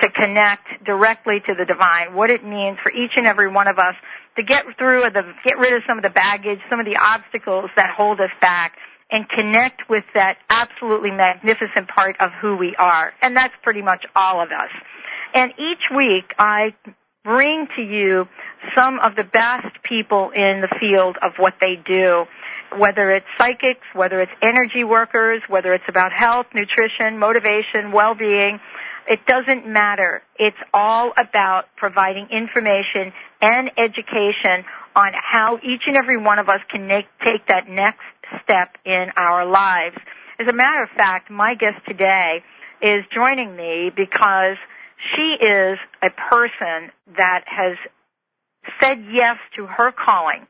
to connect directly to the divine, what it means for each and every one of us to get through the, get rid of some of the baggage, some of the obstacles that hold us back, and connect with that absolutely magnificent part of who we are. And that's pretty much all of us. And each week I bring to you some of the best people in the field of what they do, whether it's psychics, whether it's energy workers, whether it's about health, nutrition, motivation, well-being. It doesn't matter. It's all about providing information and education on how each and every one of us can make, take that next step in our lives. As a matter of fact, my guest today is joining me because she is a person that has said yes to her calling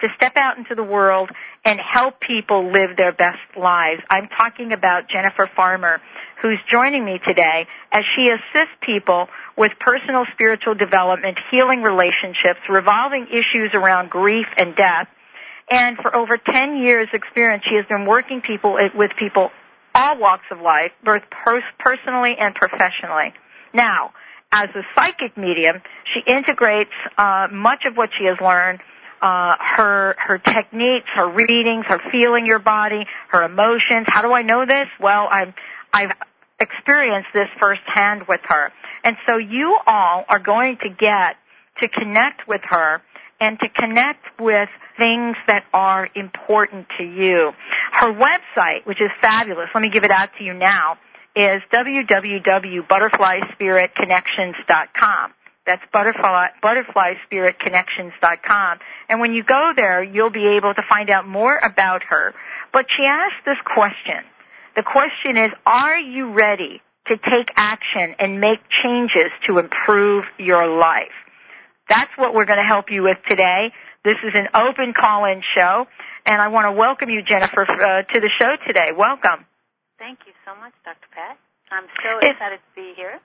to step out into the world and help people live their best lives. I'm talking about Jennifer Farmer, who's joining me today as she assists people with personal spiritual development, healing relationships, revolving issues around grief and death. And for over 10 years experience, she has been working people with people all walks of life, both personally and professionally. Now, as a psychic medium, she integrates uh, much of what she has learned, uh, her her techniques, her readings, her feeling your body, her emotions. How do I know this? Well, I'm I've experienced this firsthand with her, and so you all are going to get to connect with her and to connect with things that are important to you. Her website, which is fabulous, let me give it out to you now is www.butterflyspiritconnections.com. That's butterfly, butterflyspiritconnections.com. And when you go there, you'll be able to find out more about her. But she asked this question. The question is, are you ready to take action and make changes to improve your life? That's what we're going to help you with today. This is an open call-in show, and I want to welcome you, Jennifer, uh, to the show today. Welcome. Thank you so much, Dr. Pat. I'm so excited to be here.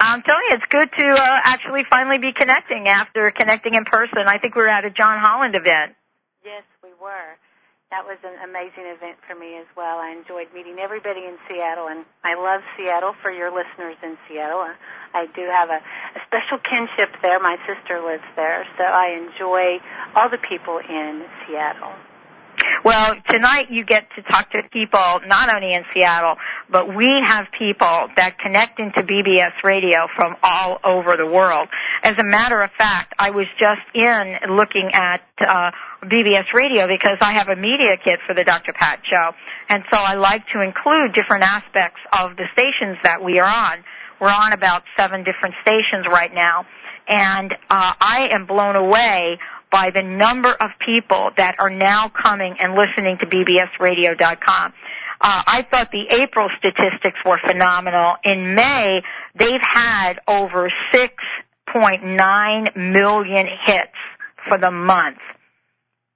I'm telling you, it's good to uh, actually finally be connecting after connecting in person. I think we were at a John Holland event. Yes, we were. That was an amazing event for me as well. I enjoyed meeting everybody in Seattle, and I love Seattle for your listeners in Seattle. I do have a, a special kinship there. My sister lives there, so I enjoy all the people in Seattle. Well, tonight you get to talk to people not only in Seattle, but we have people that connect into BBS radio from all over the world. As a matter of fact, I was just in looking at uh, BBS radio because I have a media kit for the Dr. Pat show, and so I like to include different aspects of the stations that we are on. We're on about seven different stations right now, and uh, I am blown away by the number of people that are now coming and listening to bbsradio.com. Uh, I thought the April statistics were phenomenal. In May, they've had over 6.9 million hits for the month.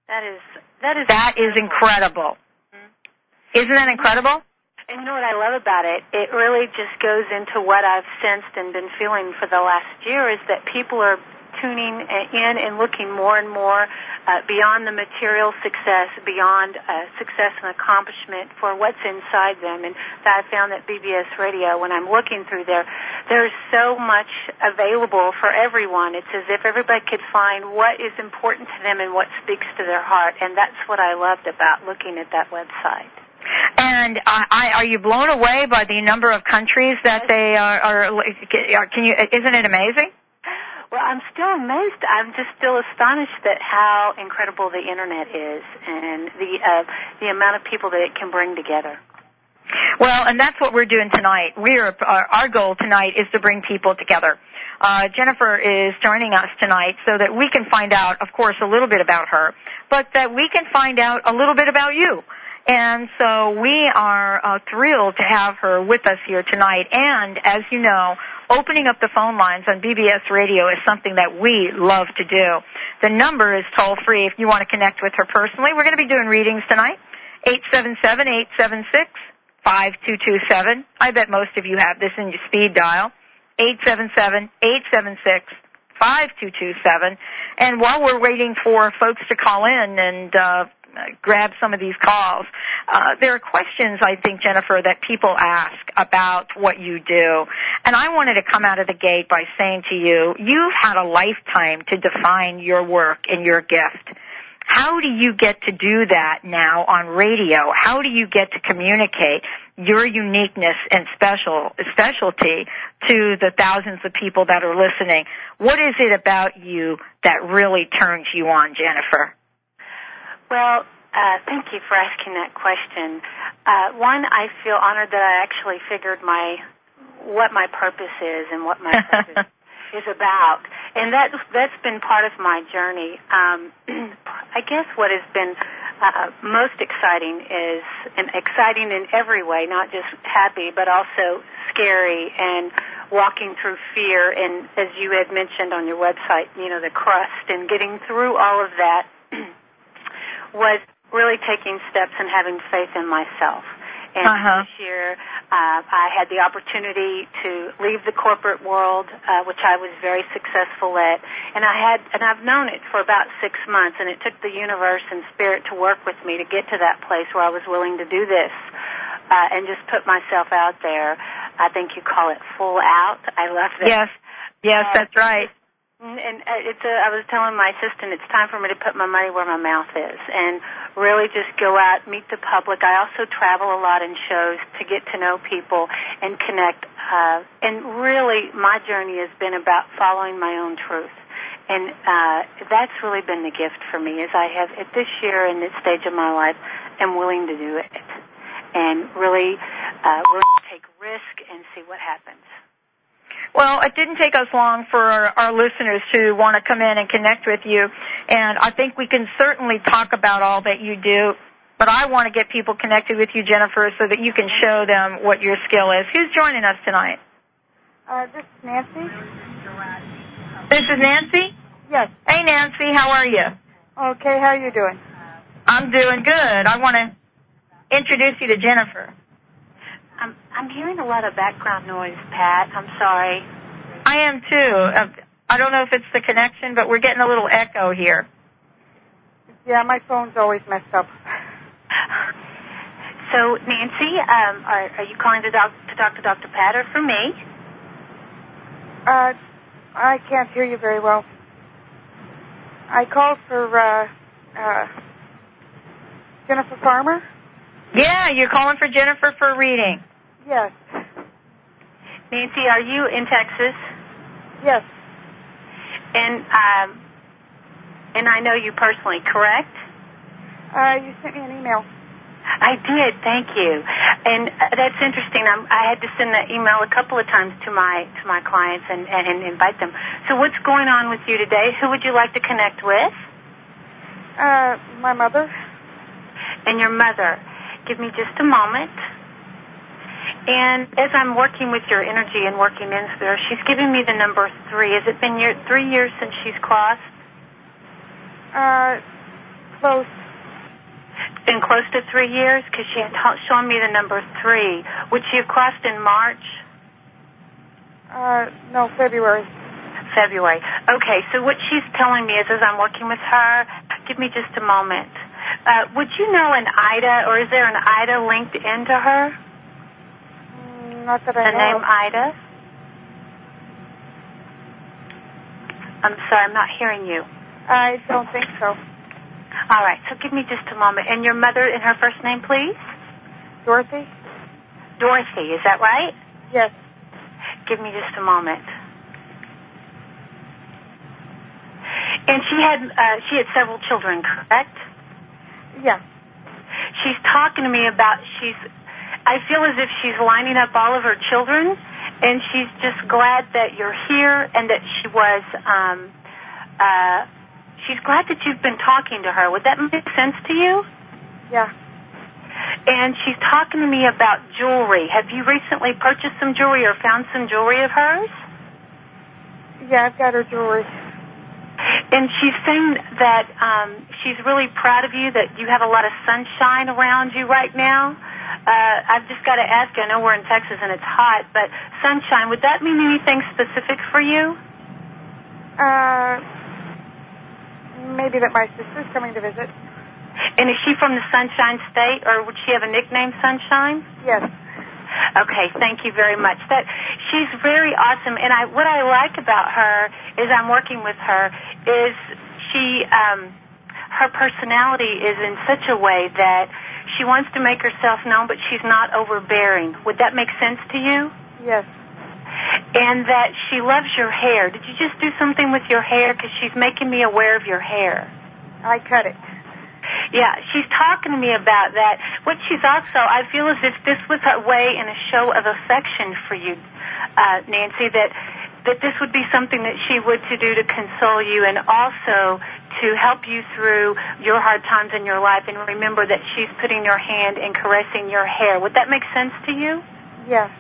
That is that is that is incredible. Mm-hmm. Isn't that incredible? And you know what I love about it? It really just goes into what I've sensed and been feeling for the last year is that people are tuning in and looking more and more uh, beyond the material success, beyond uh, success and accomplishment for what's inside them. And I found that BBS Radio, when I'm looking through there, there's so much available for everyone. It's as if everybody could find what is important to them and what speaks to their heart. And that's what I loved about looking at that website. And uh, I, are you blown away by the number of countries that they are, are? Can you? Isn't it amazing? Well, I'm still amazed. I'm just still astonished at how incredible the internet is and the uh, the amount of people that it can bring together. Well, and that's what we're doing tonight. We are our, our goal tonight is to bring people together. Uh, Jennifer is joining us tonight so that we can find out, of course, a little bit about her, but that we can find out a little bit about you. And so we are uh, thrilled to have her with us here tonight. And as you know, opening up the phone lines on BBS radio is something that we love to do. The number is toll free if you want to connect with her personally. We're going to be doing readings tonight. 877-876-5227. I bet most of you have this in your speed dial. 877-876 5227. And while we're waiting for folks to call in and uh, grab some of these calls. Uh, there are questions, I think, Jennifer, that people ask about what you do. And I wanted to come out of the gate by saying to you, you've had a lifetime to define your work and your gift. How do you get to do that now on radio? How do you get to communicate your uniqueness and special specialty to the thousands of people that are listening? What is it about you that really turns you on, Jennifer? Well, uh, thank you for asking that question. Uh, one, I feel honored that I actually figured my what my purpose is and what my purpose is about, and that that's been part of my journey. Um, I guess what has been uh, most exciting is, and exciting in every way, not just happy, but also scary and walking through fear. And as you had mentioned on your website, you know, the crust and getting through all of that was really taking steps and having faith in myself. And uh-huh. this year, uh, I had the opportunity to leave the corporate world, uh, which I was very successful at. And I had, and I've known it for about six months, and it took the universe and spirit to work with me to get to that place where I was willing to do this, uh, and just put myself out there. I think you call it full out. I love that. Yes. Yes, Uh, that's right. And uh, it's a, I was telling my assistant it's time for me to put my money where my mouth is and really just go out, meet the public. I also travel a lot in shows to get to know people and connect. Uh, and really, my journey has been about following my own truth. And uh, that's really been the gift for me. Is I have at this year in this stage of my life, am willing to do it and really uh, willing to take risk and see what happens. Well, it didn't take us long for our, our listeners to want to come in and connect with you, and I think we can certainly talk about all that you do. But I want to get people connected with you, Jennifer, so that you can show them what your skill is. Who's joining us tonight? Uh, this is Nancy. This is Nancy. Yes. Hey, Nancy, how are you? Okay, how are you doing? I'm doing good. I want to introduce you to Jennifer. I'm, I'm hearing a lot of background noise, Pat. I'm sorry. I am too. Uh, I don't know if it's the connection, but we're getting a little echo here. Yeah, my phone's always messed up. So, Nancy, um, are, are you calling to, doc, to talk to Dr. Pat or for me? Uh, I can't hear you very well. I called for, uh, uh, Jennifer Farmer? Yeah, you're calling for Jennifer for a reading. Yes. Nancy, are you in Texas? Yes. And um, and I know you personally, correct? Uh, you sent me an email. I did, thank you. And uh, that's interesting. I'm, I had to send that email a couple of times to my to my clients and, and, and invite them. So what's going on with you today? Who would you like to connect with? Uh, my mother? And your mother. Give me just a moment. And as I'm working with your energy and working into her, she's giving me the number three. Has it been year, three years since she's crossed? Uh, close. Been close to three years because she had t- shown me the number three. Would she have crossed in March? Uh, no, February. February. Okay, so what she's telling me is as I'm working with her, give me just a moment. Uh, would you know an Ida, or is there an Ida linked into her? Not that The I know. name. Ida? I'm sorry, I'm not hearing you. I don't think so. All right, so give me just a moment. And your mother and her first name, please? Dorothy? Dorothy, is that right? Yes. Give me just a moment. And she had uh, she had several children, correct? Yeah. She's talking to me about she's. I feel as if she's lining up all of her children, and she's just glad that you're here and that she was. Um, uh, she's glad that you've been talking to her. Would that make sense to you? Yeah. And she's talking to me about jewelry. Have you recently purchased some jewelry or found some jewelry of hers? Yeah, I've got her jewelry. And she's saying that um, she's really proud of you, that you have a lot of sunshine around you right now. Uh, I've just got to ask you, I know we're in Texas and it's hot, but sunshine, would that mean anything specific for you? Uh, maybe that my sister's coming to visit. And is she from the Sunshine State, or would she have a nickname, Sunshine? Yes. Okay, thank you very much. That she's very awesome, and I what I like about her is I'm working with her is she um, her personality is in such a way that she wants to make herself known, but she's not overbearing. Would that make sense to you? Yes. And that she loves your hair. Did you just do something with your hair? Because she's making me aware of your hair. I cut it. Yeah, she's talking to me about that. What she's also, I feel as if this was a way and a show of affection for you, uh, Nancy, that that this would be something that she would to do to console you and also to help you through your hard times in your life and remember that she's putting your hand and caressing your hair. Would that make sense to you? Yes.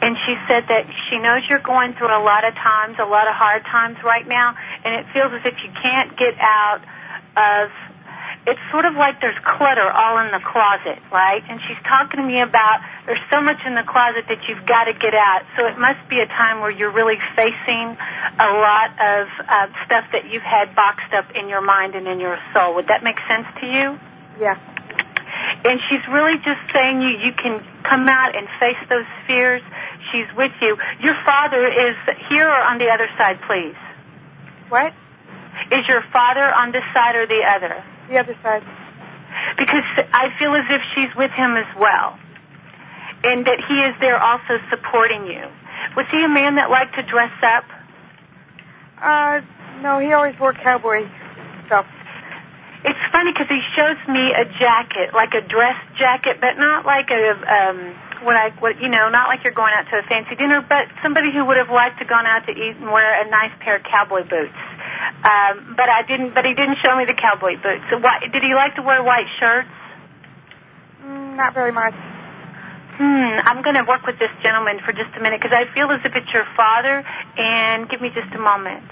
And she said that she knows you're going through a lot of times, a lot of hard times right now, and it feels as if you can't get out of it's sort of like there's clutter all in the closet, right? And she's talking to me about there's so much in the closet that you've got to get out. So it must be a time where you're really facing a lot of uh, stuff that you've had boxed up in your mind and in your soul. Would that make sense to you? Yeah. And she's really just saying you you can come out and face those fears. She's with you. Your father is here or on the other side, please. What? Is your father on this side or the other? The other side. Because I feel as if she's with him as well. And that he is there also supporting you. Was he a man that liked to dress up? Uh, no, he always wore cowboy stuff. It's funny because he shows me a jacket, like a dress jacket, but not like a, um, what I, what, you know, not like you're going out to a fancy dinner, but somebody who would have liked to gone out to eat and wear a nice pair of cowboy boots. Um, but I didn't, but he didn't show me the cowboy boots. So why, did he like to wear white shirts? Mm, not very much. Hmm, I'm going to work with this gentleman for just a minute because I feel as if it's your father. And give me just a moment.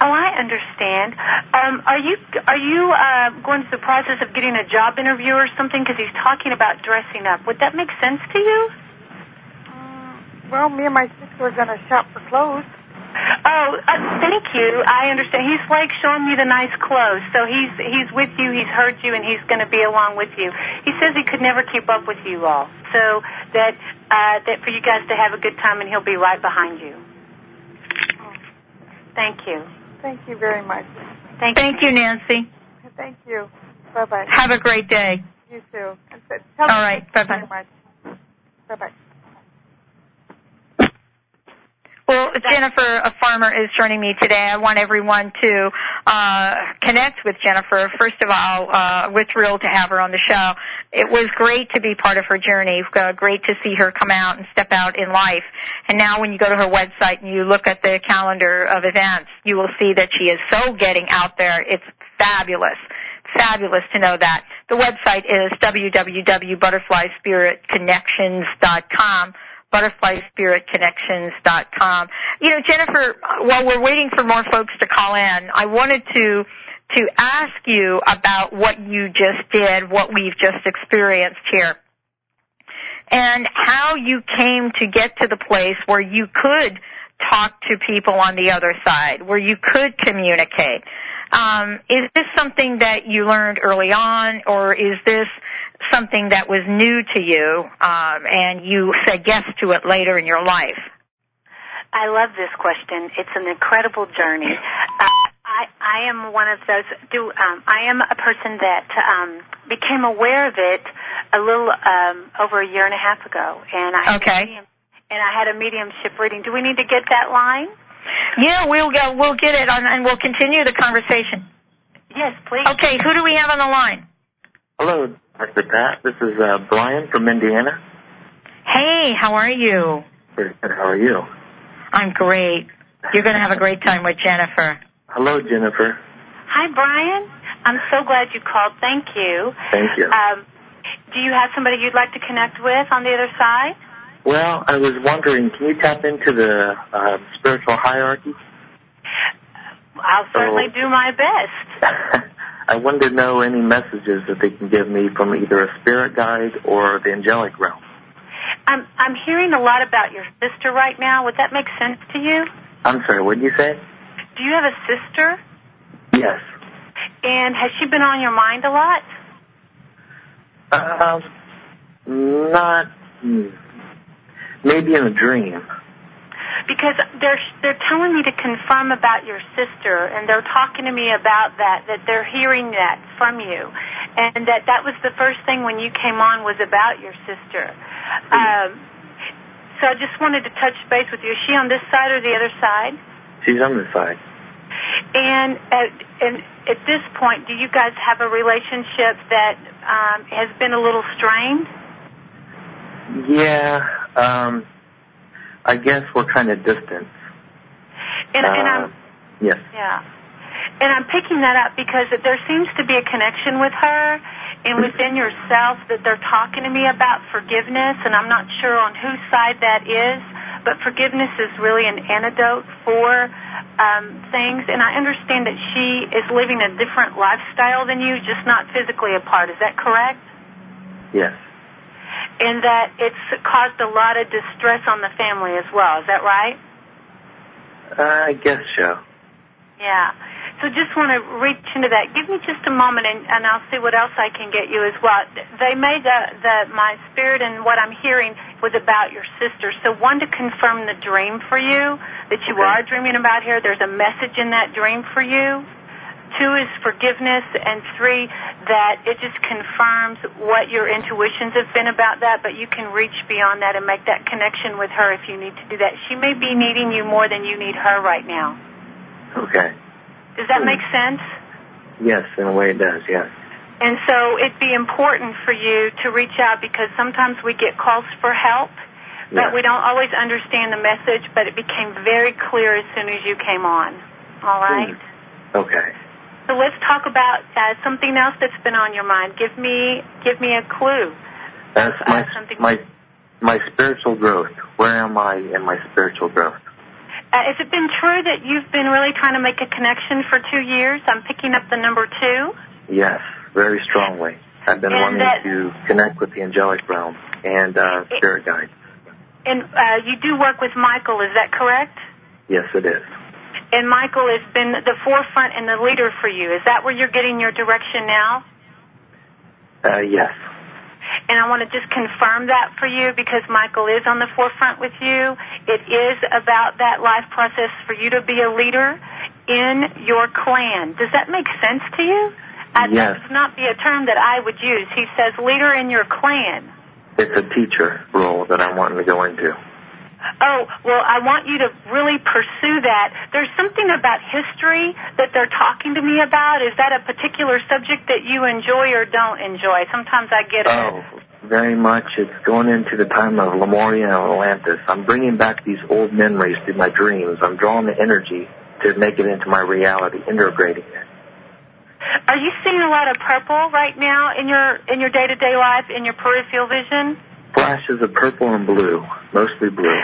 Oh, I understand. Um, are you are you uh, going through the process of getting a job interview or something? Because he's talking about dressing up. Would that make sense to you? Mm, well, me and my sister are going to shop for clothes. Oh, uh, thank you. I understand. He's like showing me the nice clothes. So he's he's with you. He's heard you, and he's going to be along with you. He says he could never keep up with you all. So that uh, that for you guys to have a good time, and he'll be right behind you. Thank you. Thank you very much. Thank, Thank you, Nancy. Thank you. Bye bye. Have a great day. You too. And th- All me right. Bye-bye. Bye bye. Well, Jennifer, a farmer, is joining me today. I want everyone to uh, connect with Jennifer. First of all, uh, we're thrilled to have her on the show. It was great to be part of her journey. Uh, great to see her come out and step out in life. And now, when you go to her website and you look at the calendar of events, you will see that she is so getting out there. It's fabulous fabulous to know that. The website is www.butterflyspiritconnections.com butterflyspiritconnections.com. You know, Jennifer, while we're waiting for more folks to call in, I wanted to to ask you about what you just did, what we've just experienced here. And how you came to get to the place where you could talk to people on the other side, where you could communicate. Um, is this something that you learned early on, or is this something that was new to you um, and you said yes to it later in your life? I love this question. It's an incredible journey. Uh, I, I am one of those. Do um, I am a person that um, became aware of it a little um, over a year and a half ago, and I Okay. And I had a mediumship reading. Do we need to get that line? Yeah, we'll go, we'll get it on, and we'll continue the conversation. Yes, please. Okay, who do we have on the line? Hello, Dr. Pat. This is uh, Brian from Indiana. Hey, how are you? Very good. How are you? I'm great. You're going to have a great time with Jennifer. Hello, Jennifer. Hi, Brian. I'm so glad you called. Thank you. Thank you. Um, do you have somebody you'd like to connect with on the other side? Well, I was wondering, can you tap into the uh, spiritual hierarchy? I'll certainly do my best. I wanted to know any messages that they can give me from either a spirit guide or the angelic realm. I'm I'm hearing a lot about your sister right now. Would that make sense to you? I'm sorry, what did you say? Do you have a sister? Yes. And has she been on your mind a lot? Um, not hmm, maybe in a dream. Because they're they're telling me to confirm about your sister, and they're talking to me about that. That they're hearing that from you, and that that was the first thing when you came on was about your sister. Um, so I just wanted to touch base with you. Is she on this side or the other side? She's on this side. And at, and at this point, do you guys have a relationship that um, has been a little strained? Yeah, um, I guess we're kind of distant. And, and Uh, I'm Yes. yeah, and I'm picking that up because there seems to be a connection with her and within yourself that they're talking to me about forgiveness, and I'm not sure on whose side that is. But forgiveness is really an antidote for um, things, and I understand that she is living a different lifestyle than you, just not physically apart. Is that correct? Yes. And that it's caused a lot of distress on the family as well. Is that right? Uh, I guess so. Yeah. So just want to reach into that. Give me just a moment, and, and I'll see what else I can get you as well. They made the, the my spirit and what I'm hearing was about your sister. So one to confirm the dream for you that you Okay. are dreaming about here. There's a message in that dream for you. Two is forgiveness, and three that it just confirms what your intuitions have been about that. But you can reach beyond that and make that connection with her if you need to do that. She may be needing you more than you need her right now. Okay. Does that Hmm. make sense? Yes, in a way it does. Yes. And so it'd be important for you to reach out because sometimes we get calls for help, but Yeah. we don't always understand the message, but it became very clear as soon as you came on. All right? Okay. So let's talk about uh, something else that's been on your mind. Give me give me a clue. That's Uh, my something- my my spiritual growth. Where am I in my spiritual growth? Uh, has it been true that you've been really trying to make a connection for two years? I'm picking up the number two. Yes, very strongly. I've been And wanting that- to connect with the angelic realm and uh, spirit guides. And uh, you do work with Michael, is that correct? Yes, it is. And Michael has been the forefront and the leader for you. Is that where you're getting your direction now? Uh, yes. And I want to just confirm that for you because Michael is on the forefront with you. It is about that life process for you to be a leader in your clan. Does that make sense to you? Yes. That would not be a term that I would use. He says leader in your clan. It's a teacher role that I'm wanting to go into. Oh, well, I want you to really pursue that. There's something about history that they're talking to me about. Is that a particular subject that you enjoy or don't enjoy? Sometimes I get it. Oh, very much. It's going into the time of Lemuria and Atlantis. I'm bringing back these old memories through my dreams. I'm drawing the energy to make it into my reality, integrating it. Are you seeing a lot of purple right now in your in your day to day life in your peripheral vision? Flashes of purple and blue, mostly blue.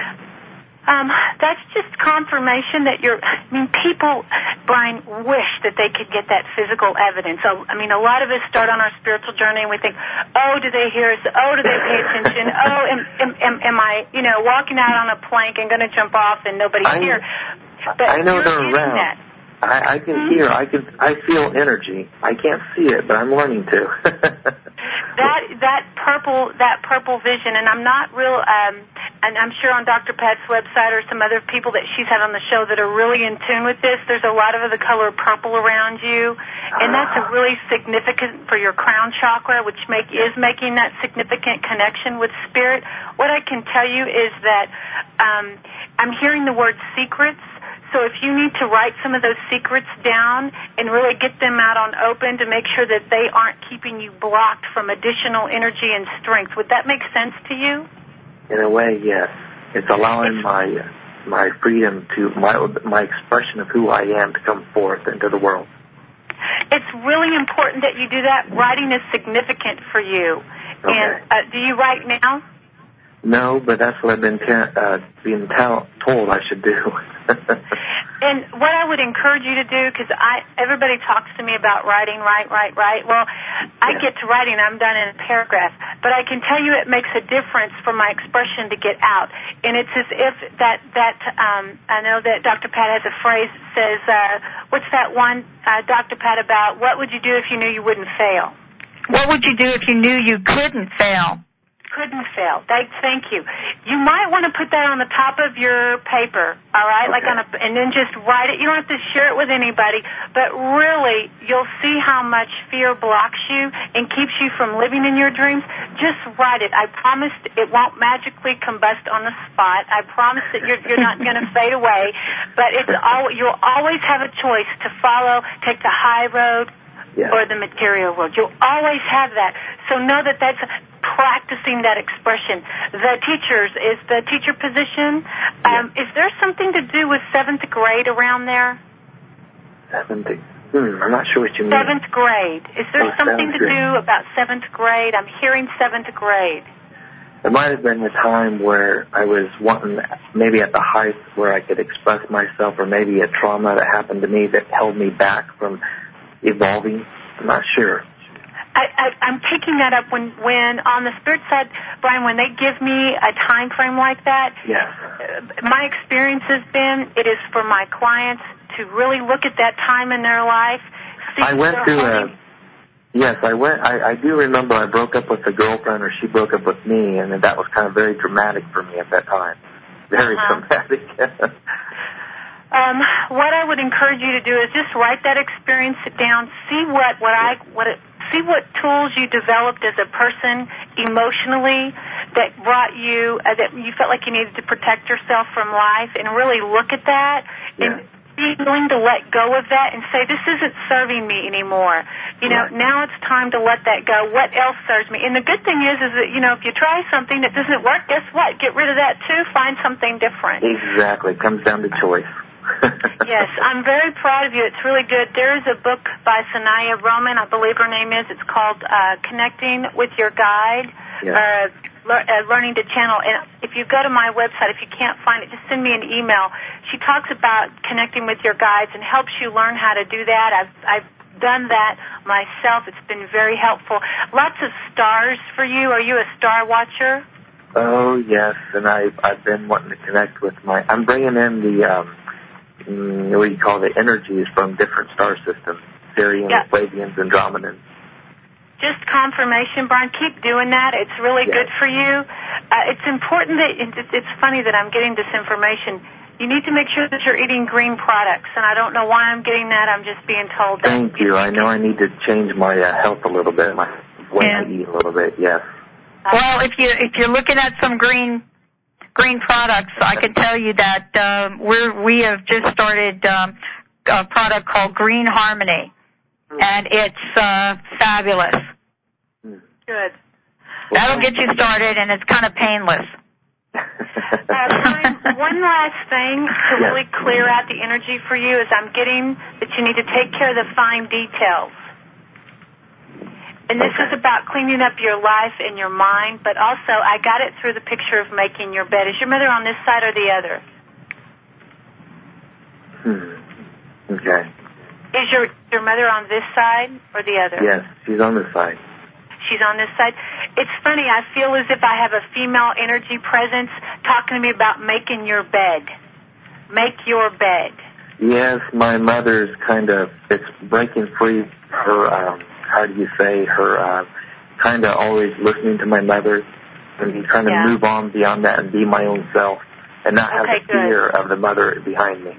Um, that's just confirmation that you're. I mean, people, Brian, wish that they could get that physical evidence. So, I mean, a lot of us start on our spiritual journey and we think, oh, do they hear us? Oh, do they pay attention? oh, am, am, am, am I, you know, walking out on a plank and going to jump off and nobody's I- here? But I know they're around. That. I, I can hear, I can, I feel energy. I can't see it, but I'm learning to. that that purple that purple vision and i'm not real um and i'm sure on dr pat's website or some other people that she's had on the show that are really in tune with this there's a lot of the color purple around you. And that's a really significant for your crown chakra which make is making that significant connection with spirit. What i can tell you is that um i'm hearing the word secrets so if you need to write some of those secrets down and really get them out on open to make sure that they aren't keeping you blocked from additional energy and strength, would that make sense to you? In a way, yes. It's allowing my my freedom to my my expression of who I am to come forth into the world. It's really important that you do that. Writing is significant for you. Okay. And uh, do you write now? No, but that's what I've been ta- uh, being ta- told I should do. And what I would encourage you to do, because I everybody talks to me about writing, write, write, write. Well, I Yeah. get to writing, I'm done in a paragraph. But I can tell you, it makes a difference for my expression to get out. And it's as if that that um, I know that Dr. Pat has a phrase that says, uh, "What's that one, uh, Dr. Pat, about what would you do if you knew you wouldn't fail?" What would you do if you knew you couldn't fail? Couldn't fail. Thank, thank you. You might want to put that on the top of your paper, all right? Like on a, and then just write it. You don't have to share it with anybody, but really, you'll see how much fear blocks you and keeps you from living in your dreams. Just write it. I promise it won't magically combust on the spot. I promise that you're, you're not going to fade away, but it's all, you'll always have a choice to follow, take the high road, Yeah. or the material world. You'll always have that. So know that that's practicing that expression. The teachers, is the teacher position, um, is there something to do with seventh grade around there? Seventh, Hmm, I'm not sure what you mean. Seventh grade. Is there Oh, something to grade. do about seventh grade? I'm hearing seventh grade. It might have been a time where I was wanting, maybe at the height where I could express myself, or maybe a trauma that happened to me that held me back from evolving. I'm not sure. I, I, I'm picking that up when, when on the spirit side, Brian, when they give me a time frame like that, Yes. uh, my experience has been it is for my clients to really look at that time in their life. See I went through a. Yes, I went. I, I do remember I broke up with a girlfriend, or she broke up with me, and that was kind of very dramatic for me at that time. Very Uh-huh. dramatic. Um, what I would encourage you to do is just write that experience down. See what what I what it, see what tools you developed as a person emotionally that brought you uh, that you felt like you needed to protect yourself from life, and really look at that and be willing to let go of that and say this isn't serving me anymore. You know, Right. now it's time to let that go. What else serves me? And the good thing is, is that you know, if you try something that doesn't work, guess what? Get rid of that too. Find something different. exactly. It comes down to choice. Yes, I'm very proud of you. It's really good. There is a book by Sanaya Roman, I believe her name is. It's called uh, Connecting with Your Guide, Yeah. uh, lear- uh, Learning to Channel. And if you go to my website, if you can't find it, just send me an email. She talks about connecting with your guides and helps you learn how to do that. I've, I've done that myself. It's been very helpful. Lots of stars for you. Are you a star watcher? Oh yes, and I've I've been wanting to connect with my. I'm bringing in the um, mm, what do you call the energies from different star systems, Sirians, Yeah. Pleiadians, Andromedans. just confirmation, Brian. Keep doing that. It's really Yes. good for you. Uh, it's important that it's, it's funny that I'm getting this information. You need to make sure that you're eating green products, and I don't know why I'm getting that. I'm just being told that. Thank you. I know I need to change my uh, health a little bit, my way I eat a little bit. Yes. Well, if you if you're looking at some green green products, I can tell you that um, we're we have just started um, a product called Green Harmony, and it's uh, fabulous. Good. That'll get you started, and it's kind of painless. Uh, one last thing to really clear out the energy for you is I'm getting that you need to take care of the fine details. And this Okay. is about cleaning up your life and your mind, but also I got it through the picture of making your bed. Is your mother on this side or the other? hmm. Okay. Is your your mother on this side or the other? Yes, she's on this side. She's on this side. It's funny. I feel as if I have a female energy presence talking to me about making your bed. Make your bed. Yes, my mother's kind of it's breaking free. Her um, how do you say her uh, kind of always listening to my mother and trying to move on beyond that and be my own self and not Okay, have the good. fear of the mother behind me.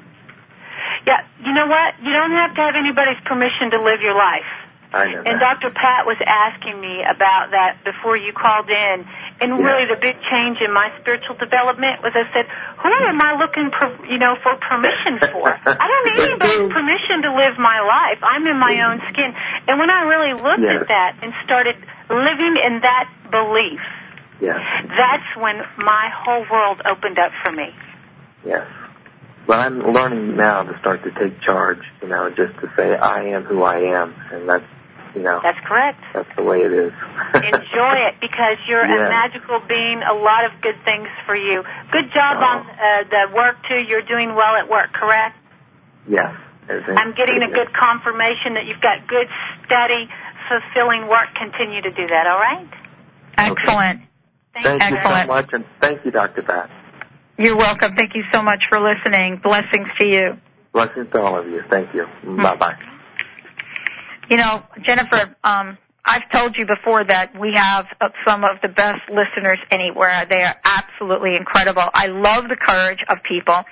Yeah. You know what? You don't have to have anybody's permission to live your life. I know And that. Dr. Pat was asking me about that before you called in. And Yeah. really the big change in my spiritual development was I said, who am I looking per, you know, for permission for? I don't need anybody's permission to live my life. I'm in my own skin. And when I really looked Yes. at that and started living in that belief, Yes, that's when my whole world opened up for me. yes. But I'm learning now to start to take charge. You know, just to say I am who I am, and that's You know, That's correct. that's the way it is. Enjoy it because you're Yeah. a magical being. A lot of good things for you. Good job Oh. on uh, the work too. You're doing well at work, correct? yes. I'm getting a good confirmation that you've got good, steady, fulfilling work. Continue to do that. All right. Excellent. Thank, Thank you Excellent. so much, and thank you, Dr. Pat. You're welcome. Thank you so much for listening. Blessings to you. Blessings to all of you. Thank you. Bye bye. You know, Jennifer, um, I've told you before that we have uh, some of the best listeners anywhere. They are absolutely incredible. I love the courage of people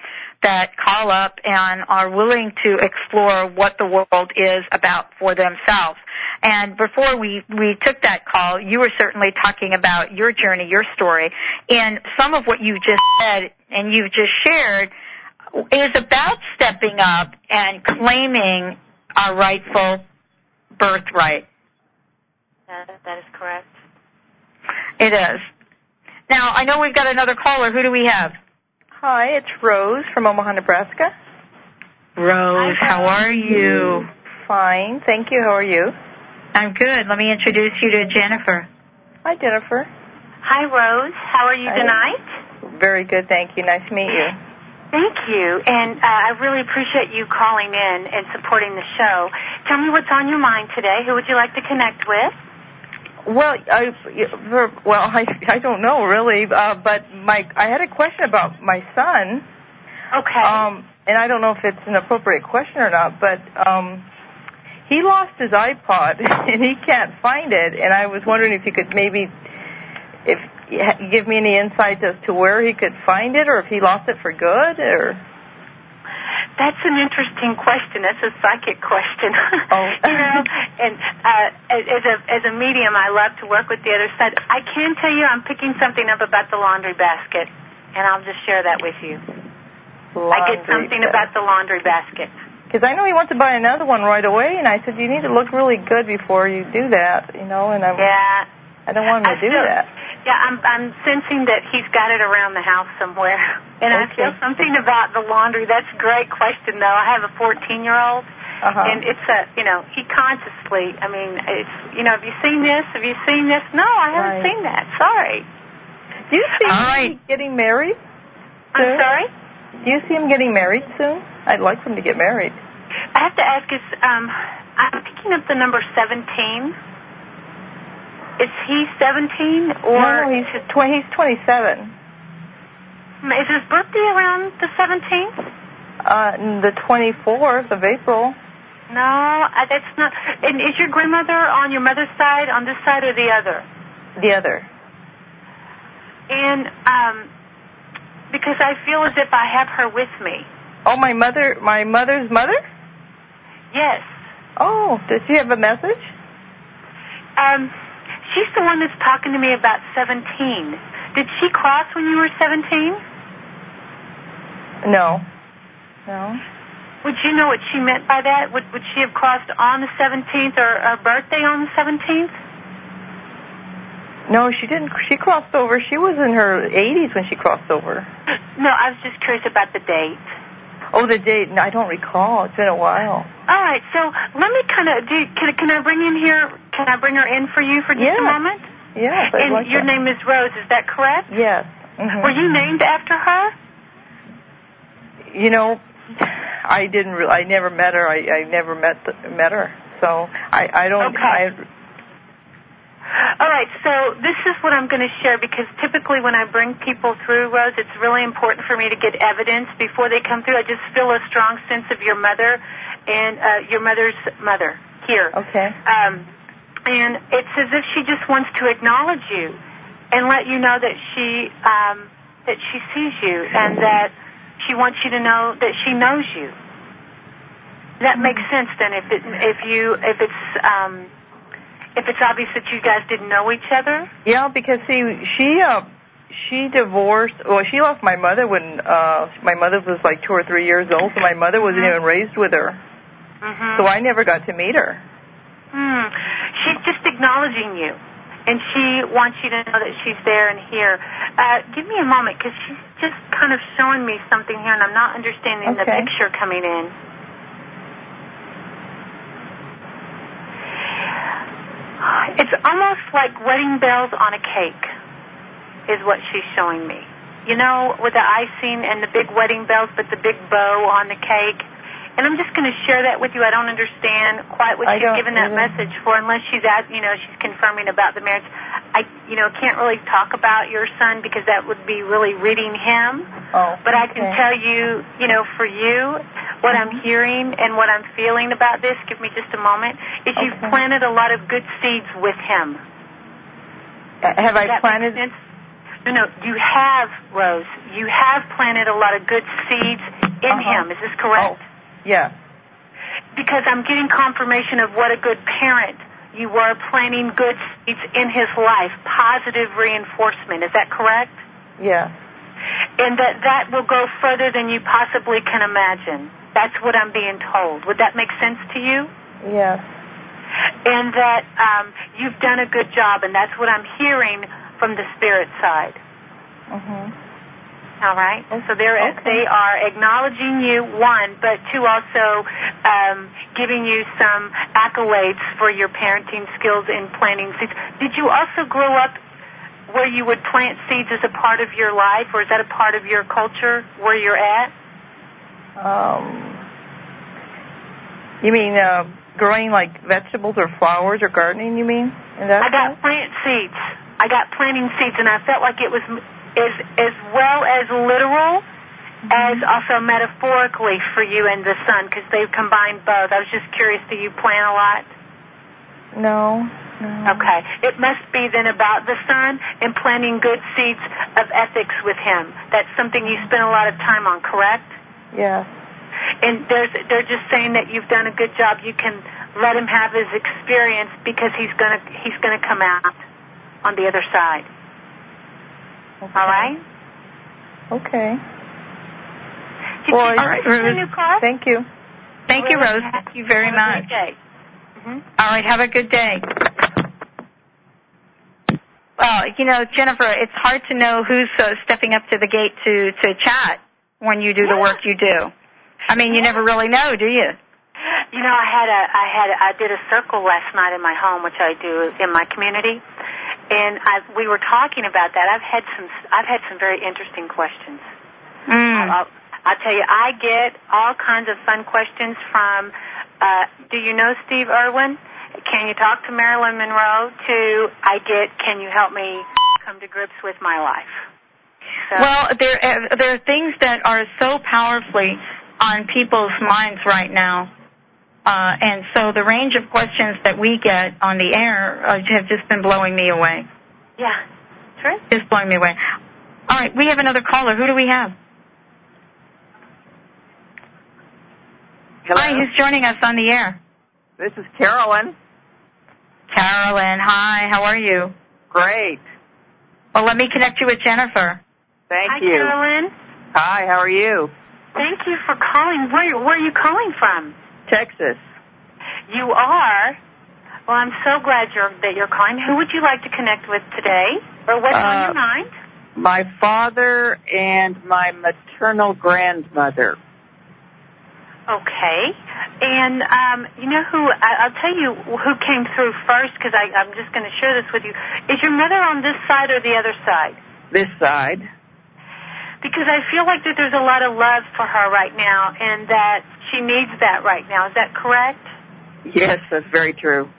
that call up and are willing to explore what the world is about for themselves. And before we, we took that call, you were certainly talking about your journey, your story, and some of what you just said and you've just shared is about stepping up and claiming our rightful birthright. That, that is correct. It is. Now, I know we've got another caller. Who do we have? Hi, it's Rose from Omaha, Nebraska. Rose, how are you? Fine, thank you. How are you? I'm good. Let me introduce you to Jennifer. Hi, Jennifer. Hi, Rose. How are you Hi. tonight? Very good, thank you. Nice to meet you. Thank you, and uh, I really appreciate you calling in and supporting the show. Tell me what's on your mind today. Who would you like to connect with? Well, I well, I I don't know really, uh, but my I had a question about my son. Okay. Um, and I don't know if it's an appropriate question or not, but um, he lost his iPod and he can't find it, and I was wondering if you could maybe, if give me any insights as to where he could find it, or if he lost it for good, or That's an interesting question. That's a psychic question. Oh. you know, and uh, as a as a medium, I love to work with the other side. I can tell you, I'm picking something up about the laundry basket, and I'll just share that with you. Laundry I get something about the laundry basket. because I know he wants to buy another one right away, and I said you need to look really good before you do that, you know, and I'm Yeah. I don't want him I to do feel- that. Yeah, I'm I'm sensing that he's got it around the house somewhere, and I feel something about the laundry. That's a great question, though. I have a 14 year old, Uh-huh. and it's a you know he consciously. I mean, it's you know have you seen this? Have you seen this? No, I haven't Right. seen that. Sorry. Do you see All him right. getting married? I'm sorry. Do you see him getting married soon? I'd like him to get married. I have to ask. Is um, I'm picking up the number 17. Is he 17 or no, no, he's tw- he's 27. is his birthday around the 17th? Uh, the 24th of April. No, uh, that's not. And is your grandmother on your mother's side, on this side, or the other? The other. And um, because I feel as if I have her with me. Oh, my mother, my mother's mother. Yes. Oh, does she have a message? Um, she's the one that's talking to me about 17. Did she cross when you were 17? No. No. Would you know what she meant by that? Would, would she have crossed on the 17th or her birthday on the 17th? No, she didn't. She crossed over. She was in her 80s when she crossed over. No, I was just curious about the date. Oh, the date. No, I don't recall. It's been a while. All right, so let me kind of do. Can, can I bring in here? Can I bring her in for you for just Yeah. a moment? Yes, I'd and like your that. name is Rose. Is that correct? Yes. Mhm. Were you named after her? You know, I didn't. Re- I never met her. I, I never met the, met her. So I I don't. Okay. I, All right, so this is what I'm going to share because typically when I bring people through, Rose, it's really important for me to get evidence before they come through. I just feel a strong sense of your mother and uh, your mother's mother here. okay. Um, and it's as if she just wants to acknowledge you and let you know that she um, that she sees you and that she wants you to know that she knows you. That makes sense then if it if you if it's um, if it's obvious that you guys didn't know each other. Yeah, because see, she uh, she divorced. Well, she left my mother when uh, my mother was like two or three years old, so my mother wasn't Mhm. even raised with her. Mm-hmm. So I never got to meet her. Hmm. She's just acknowledging you, and she wants you to know that she's there and here. Uh, give me a moment, because she's just kind of showing me something here, and I'm not understanding the picture coming in. It's almost like wedding bells on a cake, is what she's showing me. You know, with the icing and the big wedding bells, but the big bow on the cake. And I'm just going to share that with you. I don't understand quite what I she's given that either. message for, unless she's at, you know, she's confirming about the marriage. I, you know, can't really talk about your son because that would be really reading him. Oh, But I can tell you, you know, for you, what I'm hearing and what I'm feeling about this, give me just a moment, is you've planted a lot of good seeds with him. Uh, Have I Does that planted? No, no, you have, Rose. You have planted a lot of good seeds in Uh-huh. him. Is this correct? Oh, yeah. Because I'm getting confirmation of what a good parent you were planting good seeds in his life, positive reinforcement. Is that correct? Yeah. And that that will go further than you possibly can imagine. That's what I'm being told. Would that make sense to you? Yes. And that um, you've done a good job, and that's what I'm hearing from the spirit side. Mhm. All right. So they're Okay. they are acknowledging you one, but two also um, giving you some accolades for your parenting skills in planting seeds. Did you also grow up where you would plant seeds as a part of your life, or is that a part of your culture where you're at? Um. You mean uh, growing like vegetables or flowers or gardening? You mean? I got sense? plant seeds. I got planting seeds, and I felt like it was as as well as literal as also metaphorically for you and the son, because they've combined both. I was just curious. Do you plan a lot? No. No. Okay. It must be then about the son and planting good seeds of ethics with him. That's something you spend a lot of time on, correct? Yes. And there's, they're just saying that you've done a good job. You can let him have his experience because he's gonna he's gonna come out on the other side. Okay. All right. Okay. Did Well, you all right, get a Rose. new car? Thank you. Thank you? Rose. Thank you very Have a much. great day. hmm All right, have a good day. Well, you know, Jennifer, it's hard to know who's uh, stepping up to the gate to to chat when you do the work you do. I mean, you Yeah. never really know, do you? You know, I had a, I had, I did a circle last night in my home, which I do in my community, and I, we were talking about that. I've had some, I've had some very interesting questions. Mm. I'll, I'll tell you, I get all kinds of fun questions from. Uh, do you know Steve Irwin? Can you talk to Marilyn Monroe? To I get, can you help me come to grips with my life? So, Well, there uh, there are things that are so powerfully on people's minds right now, and so the range of questions that we get on the air uh, have just been blowing me away. yeah, sure. Just blowing me away. All right, we have another caller. Who do we have? Hello. Hi, who's joining us on the air? This is Carolyn. Carolyn. Hi, how are you? Great. Well, let me connect you with Jennifer. Thank Hi, you. Carolyn. Hi, how are you? Thank you for calling. Where, where are you calling from? Texas. You are. Well, I'm so glad you're, that you're calling. Who would you like to connect with today? Or what's on Uh, your mind? My father and my maternal grandmother. Okay. And um, you know who? I, I'll tell you who came through first because I'm just going to share this with you. Is your mother on this side or the other side? This side. Because I feel like that there's a lot of love for her right now, and that she needs that right now. Is that correct? Yes, that's very true.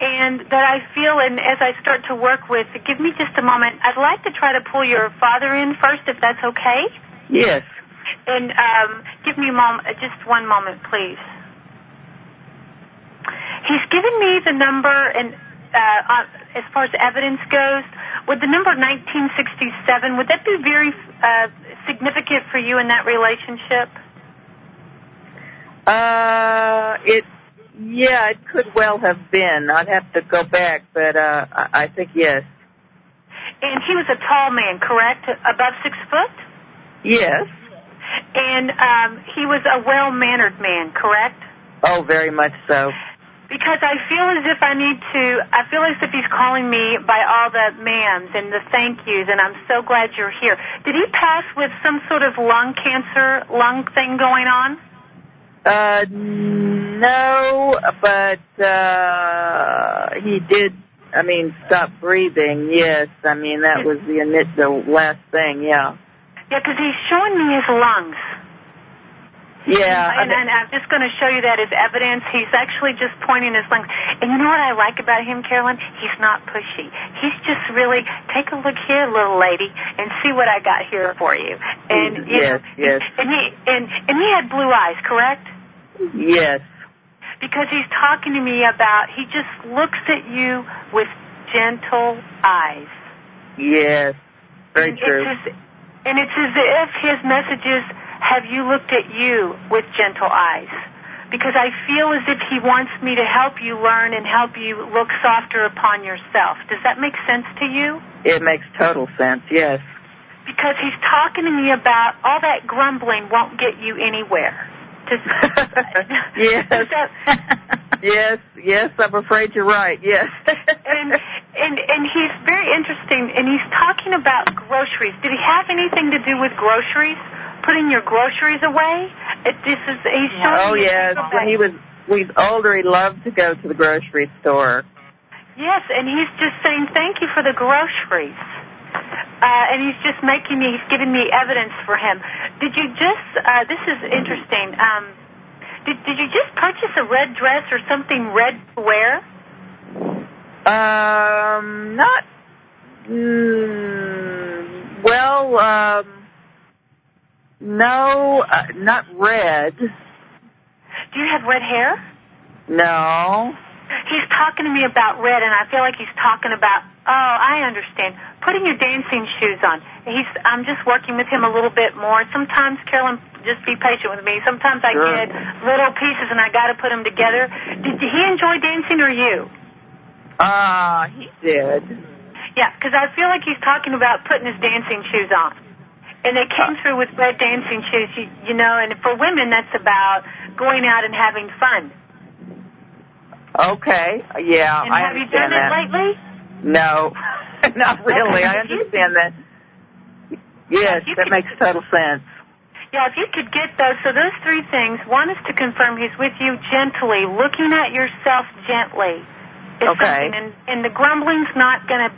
and that I feel, and as I start to work with, give me just a moment. I'd like to try to pull your father in first, if that's okay. Yes. And um, give me a moment, just one moment, please. He's given me the number, and uh, uh, as far as evidence goes, with the number 1967, would that be very uh, significant for you in that relationship? Uh, it, yeah, it could well have been. I'd have to go back, but, uh, I, I think yes. And he was a tall man, correct? Above six foot? Yes. And um, he was a well-mannered man, correct? Oh, very much so. Because I feel as if I need to, I feel as if he's calling me by all the ma'ams and the thank yous, and I'm so glad you're here. Did he pass with some sort of lung cancer, lung thing going on? Uh, no, but, uh, he did I mean, stop breathing. Yes, I mean that was the the last thing. Yeah. Yeah, because he's showing me his lungs. Yeah. And, and uh, I'm just going to show you that as evidence. He's actually just pointing his lungs. And you know what I like about him, Carolyn? He's not pushy. He's just really, take a look here, little lady, and see what I got here for you. And you Yes, know, yes. And he and and he had blue eyes, correct? yes. Because he's talking to me about he just looks at you with gentle eyes. Yes. Very and true. It's as, and it's as if his message is, have you looked at you with gentle eyes? Because I feel as if he wants me to help you learn and help you look softer upon yourself. Does that make sense to you? It makes total sense. Yes. Because he's talking to me about all that grumbling won't get you anywhere. Yes. Does that- Yes. Yes. I'm afraid you're right. Yes. and and and he's very interesting and he's talking about groceries. Did he have anything to do with groceries? Putting your groceries away? It, this is he's showing oh yes. a When he was he older, he loved to go to the grocery store. Yes, and he's just saying thank you for the groceries. Uh, and he's just making me, he's giving me evidence for him. Did you just, uh, this is interesting, um, did, did you just purchase a red dress or something red to wear? Um, not. Mm, well, um, no, uh, not red. Do you have red hair? No. He's talking to me about red, and I feel like he's talking about. Oh, I understand. Putting your dancing shoes on. He's. I'm just working with him a little bit more. Sometimes, Carolyn, just be patient with me. Sometimes I Sure. get little pieces, and I got to put them together. Did he enjoy dancing, or you? Ah, he did. Yeah, because I feel like he's talking about putting his dancing shoes on. And they came through with red dancing shoes, you, you know, and for women that's about going out and having fun. Okay. Yeah, And I have you done that. it lately? No, not really. Okay. I understand that. Yes, that could- makes total sense. Yeah, if you could get those. So those three things. One is to confirm he's with you gently, looking at yourself gently. Okay. And, and the grumbling's not going to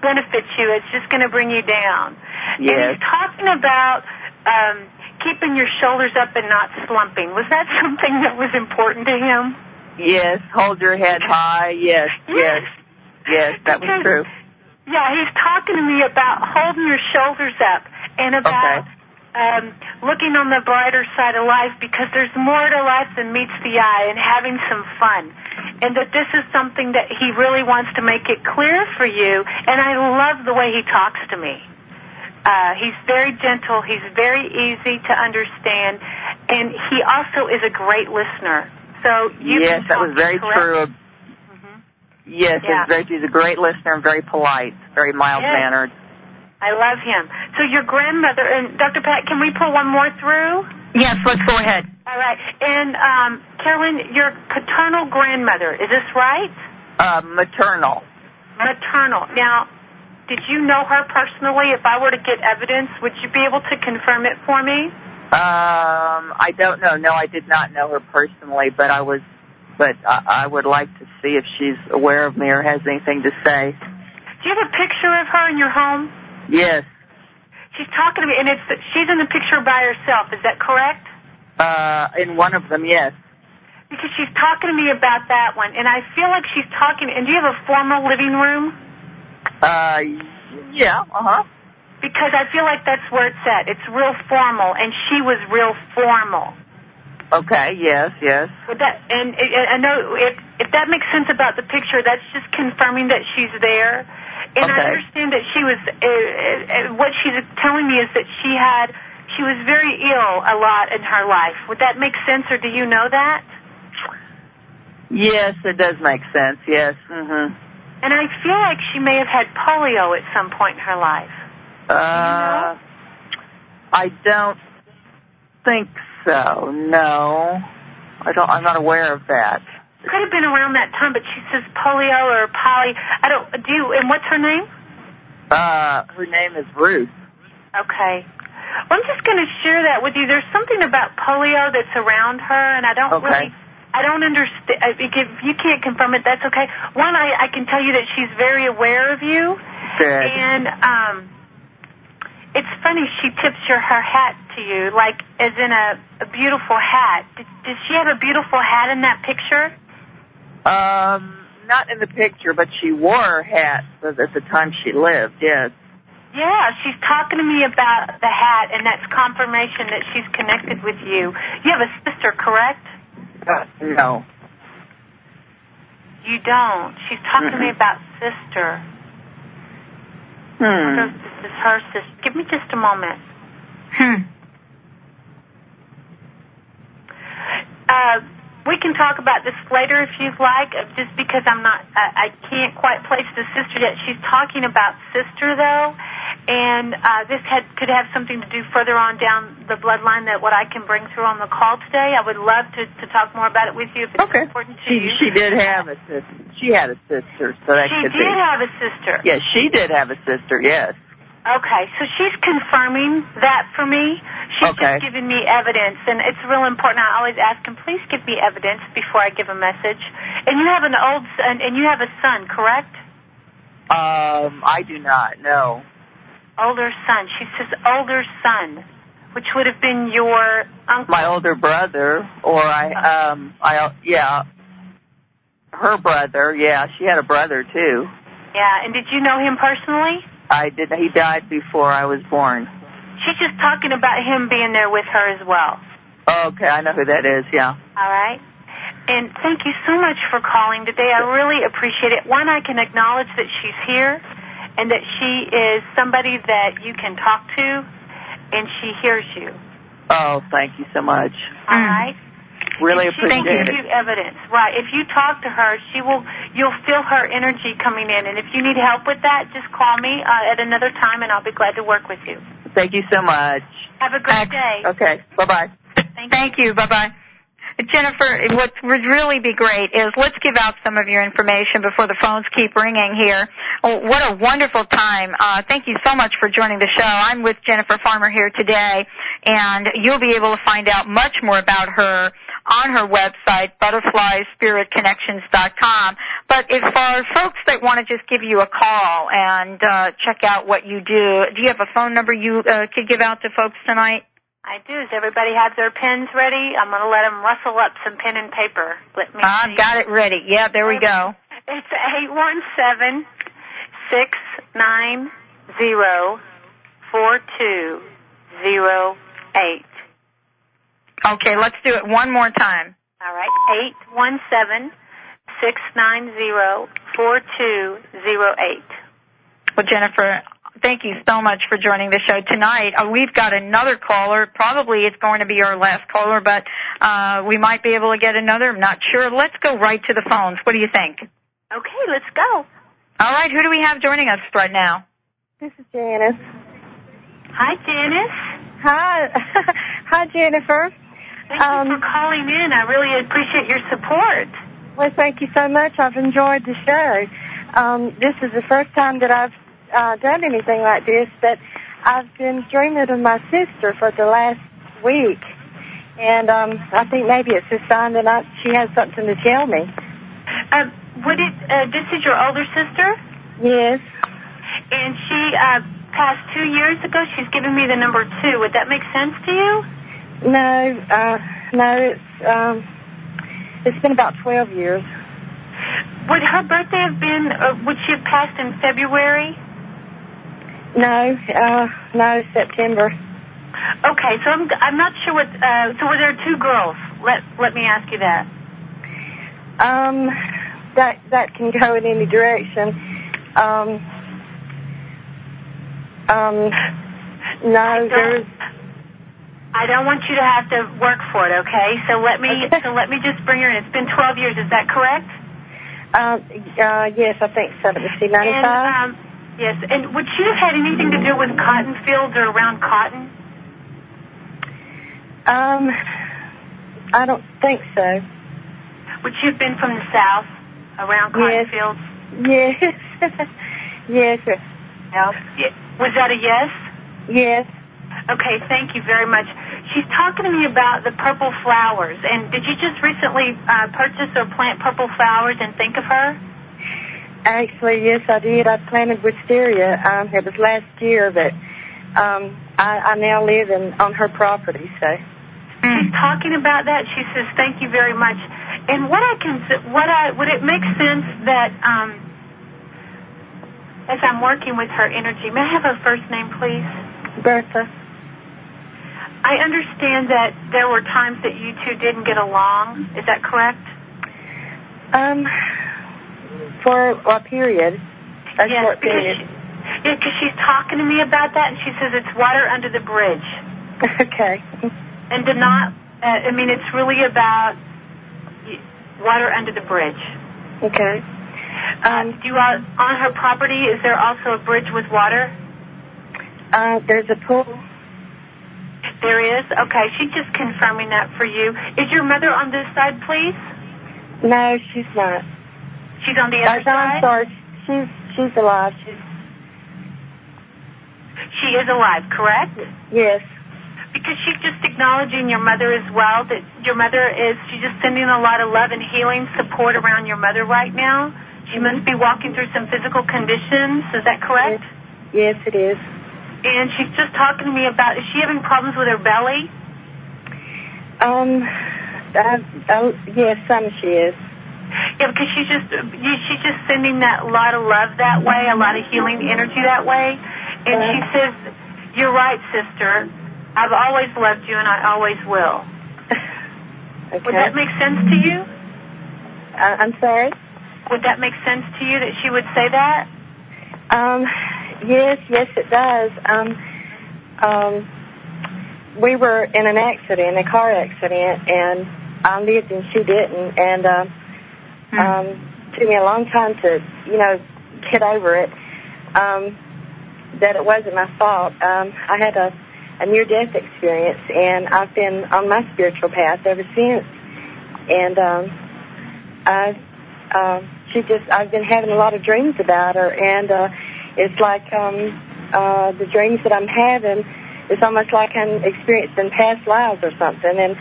benefit you. It's just going to bring you down. And he's talking about um, keeping your shoulders up and not slumping. Was that something that was important to him? Yes, hold your head high. Yes, yes, yes, that was true. Yeah, he's talking to me about holding your shoulders up and about um, looking on the brighter side of life because there's more to life than meets the eye and having some fun. And that this is something that he really wants to make it clear for you. And I love the way he talks to me. Uh, he's very gentle. He's very easy to understand. And he also is a great listener. So you yes, that was very correct- true. Mhm. Yes, Yeah. very, he's a great listener and very polite, very mild Yes. mannered. I love him. So your grandmother and Dr. Pat, can we pull one more through? Yes, let's go ahead. All right. And um, Carolyn, your paternal grandmother, is this right? Uh, maternal. Maternal. Now, did you know her personally? If I were to get evidence, would you be able to confirm it for me? Um, I don't know. No, I did not know her personally, but I was, but I, I would like to see if she's aware of me or has anything to say. Do you have a picture of her in your home? Yes. She's talking to me, and it's she's in the picture by herself. Is that correct? Uh, in one of them, yes. Because she's talking to me about that one, and I feel like she's talking. And do you have a formal living room? Uh, yeah, uh-huh. Because I feel like that's where it's at. It's real formal, and she was real formal. Okay, yes, yes. But that, and I I know if if that makes sense about the picture, that's just confirming that she's there. And Okay. I understand that she was. Uh, uh, what she's telling me is that she had. She was very ill a lot in her life. Would that make sense, or do you know that? Yes, it does make sense, yes. hmm And I feel like she may have had polio at some point in her life. Uh, I don't think so, no. I don't, I'm not aware of that. Could have been around that time, but she says polio or poly. I don't. Do you? And what's her name? Uh, her name is Ruth. Okay. Well, I'm just going to share that with you. There's something about polio that's around her, and I don't Okay. really I don't understand. If you can't confirm it, that's okay. One, I, I can tell you that she's very aware of you. Good. And um, it's funny. She tips your her hat to you, like as in a, a beautiful hat. Did, did she have a beautiful hat in that picture? Um, not in the picture, but she wore a hat at the time she lived. Yes. Yeah, she's talking to me about the hat, and that's confirmation that she's connected with you. You have a sister, correct? Uh, no. You don't. She's talking to me about sister. So Hmm. this is her sister. Give me just a moment. Hmm. Uh, we can talk about this later if you'd like. uh, Just because I'm not, I, I can't quite place the sister yet. She's talking about sister though, and uh, this had could have something to do further on down the bloodline that what I can bring through on the call today. I would love to to talk more about it with you if it's Okay. important to She you. she did have a sister. She had a sister, so that She could did be. have a sister. Yes, she did have a sister. Yes. Okay, so she's confirming that for me. She's Okay. just giving me evidence, and it's real important. I always ask him, please give me evidence before I give a message. And you have an old son, and you have a son, correct? Um, I do not. No. Older son. She says older son, which would have been your uncle. My older brother, or I um I yeah. Her brother, yeah, she had a brother too. Yeah, and did you know him personally? I did. He died before I was born. She's just talking about him being there with her as well. Okay, I know who that is. Yeah. All right. And thank you so much for calling today. I really appreciate it. One, I can acknowledge that she's here and that she is somebody that you can talk to and she hears you. Oh, thank you so much. All right. Really and she will appreciate give you evidence. Right. If you talk to her, she will. You'll feel her energy coming in. And if you need help with that, just call me uh, at another time, and I'll be glad to work with you. Thank you so much. Have a great Thanks. day. Okay. Bye bye. Thank Thank you. Bye bye. Jennifer, what would really be great is let's give out some of your information before the phones keep ringing here. Oh, what a wonderful time. Uh, thank you so much for joining the show. I'm with Jennifer Farmer here today, and you'll be able to find out much more about her on her website, butterflyspiritconnections.com. But if for folks that want to just give you a call and uh, check out what you do, do you have a phone number you uh, could give out to folks tonight? I do. Does everybody have their pens ready? I'm going to let them rustle up some pen and paper. Let me. I've see. got it ready. Yeah, there we go. It's eight one seven six nine zero four two zero eight. Okay, let's do it one more time. All right, eight one seven six nine zero four two zero eight. Well, Jennifer, thank you so much for joining the show tonight. Uh, we've got another caller. Probably it's going to be our last caller, but uh, we might be able to get another. I'm not sure. Let's go right to the phones. What do you think? Okay, let's go. All right, who do we have joining us right now? This is Janice. Hi, Janice. Hi. Hi, Jennifer. Thank Um, you for calling in. I really appreciate your support. Well, thank you so much. I've enjoyed the show. Um, this is the first time that I've uh, done anything like this, but I've been dreaming of my sister for the last week. And um, I think maybe it's a sign that I, she has something to tell me. Uh, would it? Uh, this is your older sister, Yes. and she uh, passed two years ago. She's given me the number two. Would that make sense to you? No, uh, no, it's, um, it's been about 12 years. Would her birthday have been? Uh, would she have passed in February? No, uh, no, September. Okay, so I'm I'm not sure what. Uh, so were there two girls? Let Let me ask you that. Um, that that can go in any direction. Um, um, no, there's I don't want you to have to work for it. Okay, so let me Okay. so let me just bring her in. It's been 12 years. Is that correct? uh, uh, yes, I think so. Let me see, And um, yes, and would she have had anything to do with cotton fields or around cotton? Um, I don't think so. Would she have been from the south, around cotton Yes. fields? Yes, yes, Yeah. Was that a yes? yes. Okay, thank you very much. She's talking to me about the purple flowers. And did you just recently uh, purchase or plant purple flowers and think of her? Actually, yes, I did. I planted wisteria. Um, it was last year, but um, I, I now live in on her property. So she's talking about that. She says, "Thank you very much." And what I can, what I would it make sense that um, as I'm working with her energy, may I have her first name, please? Bertha. I understand that there were times that you two didn't get along. Is that correct? Um, for a period. A yes, short because period. she, yeah, because she's talking to me about that, and she says it's water under the bridge, okay. and to not. Uh, I mean, it's really about water under the bridge. Okay. Um, do you uh, on her property? Is there also a bridge with water? Uh, there's a pool. There is. Okay, she's just confirming that for you. Is your mother on this side, please? No, she's not. She's on the other no, I'm side. sorry. She's she's alive. She's She is alive, correct? yes. Because she's just acknowledging your mother as well. That your mother is. She's just sending a lot of love and healing support around your mother right now. She must be walking through some physical conditions. Is that correct? Yes, Yes, it is. And she's just talking to me about. Is she having problems with her belly? Um, I, I, yes, some she is. Yeah, because she's just you- she's just sending that lot of love that way, a lot of healing energy that way. And she says, "You're right, sister. I've always loved you, and I always will." Okay. Would that make sense to you? Uh, I'm sorry. Would that make sense to you that she would say that? Um, yes, yes, it does. Um, um, we were in an accident, a car accident, and I lived and she didn't, and uh, um, took me a long time to, you know, get over it. Um, that it wasn't my fault. Um, I had a, a near-death experience, and I've been on my spiritual path ever since. And um, I, uh, she just, I've been having a lot of dreams about her, and uh, it's like um, uh, the dreams that I'm having. It's almost like I'm experiencing past lives or something, and